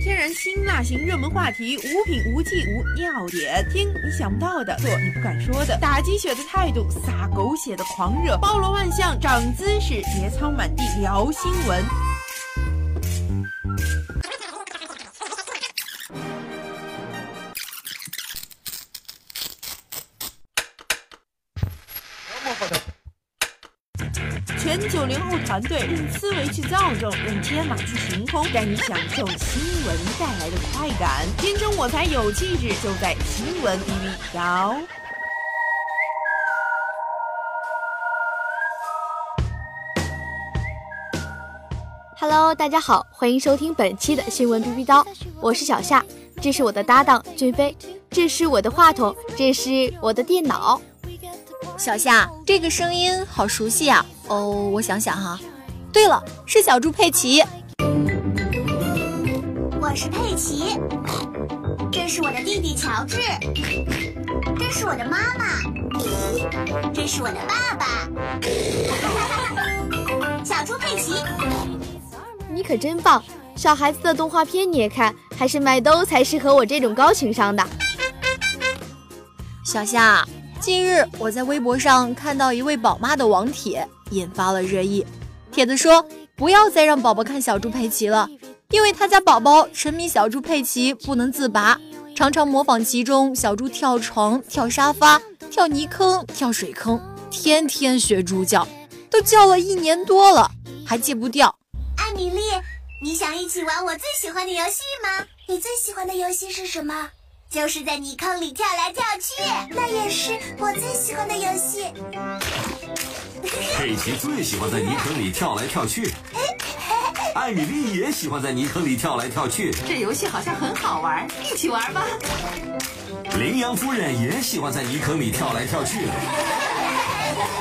天然辛辣型热门话题，无品无忌无尿点，听你想不到的，做你不敢说的，打鸡血的态度，撒狗血的狂热，包罗万象，长姿势，节操满地，聊新闻。全九零后团队用思维去造就，用天马去行空，带你享受新闻带来的快感。天生我材有气质，就在新闻 B B 摇。Hello，大家好，欢迎收听本期的新闻 B B 刀，我是小夏，这是我的搭档俊飞，这是我的话筒，这是我的电脑。小夏，这个声音好熟悉啊！哦，我想想哈，对了，是小猪佩奇。我是佩奇，这是我的弟弟乔治，这是我的妈妈，这是我的爸爸。小猪佩奇，你可真棒！小孩子的动画片你也看，还是麦兜才适合我这种高情商的。小夏。近日，我在微博上看到一位宝妈的网帖，引发了热议。帖子说，不要再让宝宝看小猪佩奇了，因为他家宝宝沉迷小猪佩奇不能自拔，常常模仿其中小猪跳床、跳沙发、跳泥坑、跳水坑，天天学猪叫，都叫了一年多了，还戒不掉。艾米丽，你想一起玩我最喜欢的游戏吗？你最喜欢的游戏是什么？就是在泥坑里跳来跳去，那也是我最喜欢的游戏。佩奇最喜欢在泥坑里跳来跳去，艾米丽也喜欢在泥坑里跳来跳去。这游戏好像很好玩，一起玩吧。羚羊夫人也喜欢在泥坑里跳来跳去，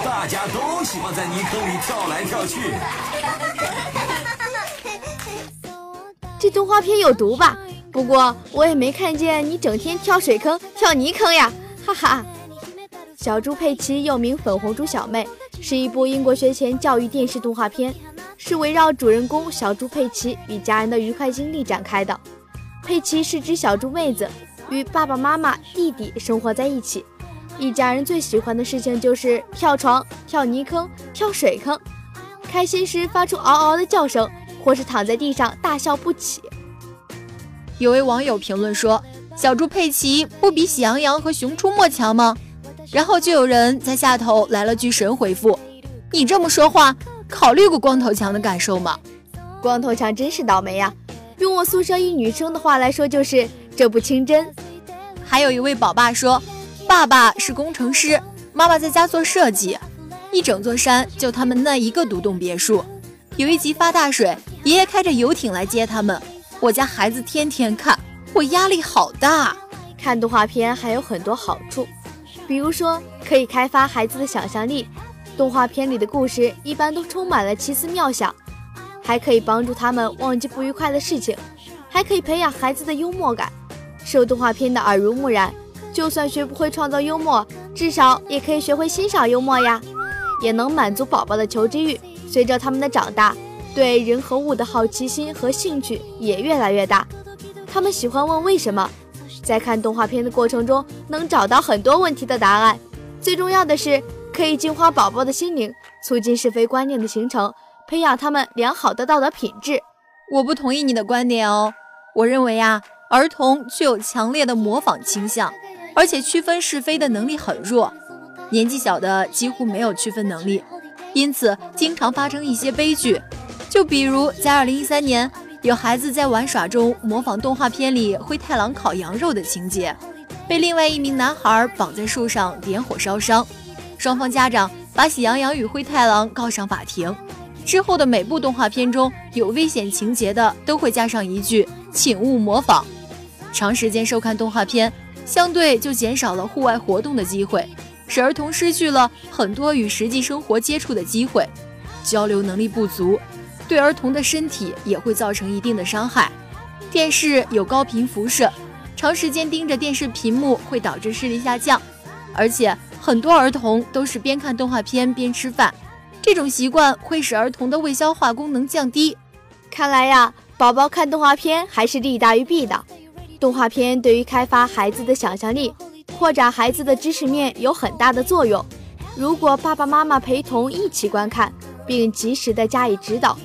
大家都喜欢在泥坑里跳来跳去。这动画片有毒吧？不过我也没看见你整天跳水坑、跳泥坑呀，哈哈！小猪佩奇又名粉红猪小妹，是一部英国学前教育电视动画片，是围绕主人公小猪佩奇与家人的愉快经历展开的。佩奇是只小猪妹子，与爸爸妈妈、弟弟生活在一起，一家人最喜欢的事情就是跳床、跳泥坑、跳水坑，开心时发出嗷嗷的叫声，或是躺在地上大笑不起。有位网友评论说：“小猪佩奇不比喜羊羊和熊出没强吗？”然后就有人在下头来了句神回复：“你这么说话，考虑过光头强的感受吗？”光头强真是倒霉呀！用我宿舍一女生的话来说，就是这不清真。还有一位宝爸说：“爸爸是工程师，妈妈在家做设计，一整座山就他们那一个独栋别墅。有一集发大水，爷爷开着游艇来接他们。”我家孩子天天看，我压力好大。看动画片还有很多好处，比如说可以开发孩子的想象力。动画片里的故事一般都充满了奇思妙想，还可以帮助他们忘记不愉快的事情，还可以培养孩子的幽默感。受动画片的耳濡目染，就算学不会创造幽默，至少也可以学会欣赏幽默呀，也能满足宝宝的求知欲。随着他们的长大。对人和物的好奇心和兴趣也越来越大，他们喜欢问为什么，在看动画片的过程中能找到很多问题的答案。最重要的是，可以净化宝宝的心灵，促进是非观念的形成，培养他们良好的道德品质。我不同意你的观点哦，我认为呀，儿童具有强烈的模仿倾向，而且区分是非的能力很弱，年纪小的几乎没有区分能力，因此经常发生一些悲剧。就比如在二零一三年，有孩子在玩耍中模仿动画片里灰太狼烤羊肉的情节，被另外一名男孩绑在树上点火烧伤，双方家长把喜羊羊与灰太狼告上法庭。之后的每部动画片中有危险情节的，都会加上一句“请勿模仿”。长时间收看动画片，相对就减少了户外活动的机会，使儿童失去了很多与实际生活接触的机会，交流能力不足。对儿童的身体也会造成一定的伤害。电视有高频辐射，长时间盯着电视屏幕会导致视力下降，而且很多儿童都是边看动画片边吃饭，这种习惯会使儿童的胃消化功能降低。看来呀，宝宝看动画片还是利大于弊的。动画片对于开发孩子的想象力、扩展孩子的知识面有很大的作用。如果爸爸妈妈陪同一起观看，并及时的加以指导，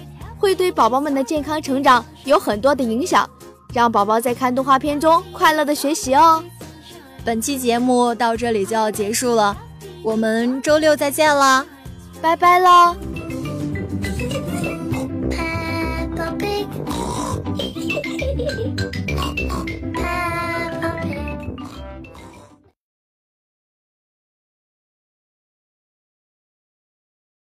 会对宝宝们的健康成长有很多的影响。让宝宝在看动画片中快乐的学习哦。本期节目到这里就要结束了，我们周六再见啦，拜拜喽。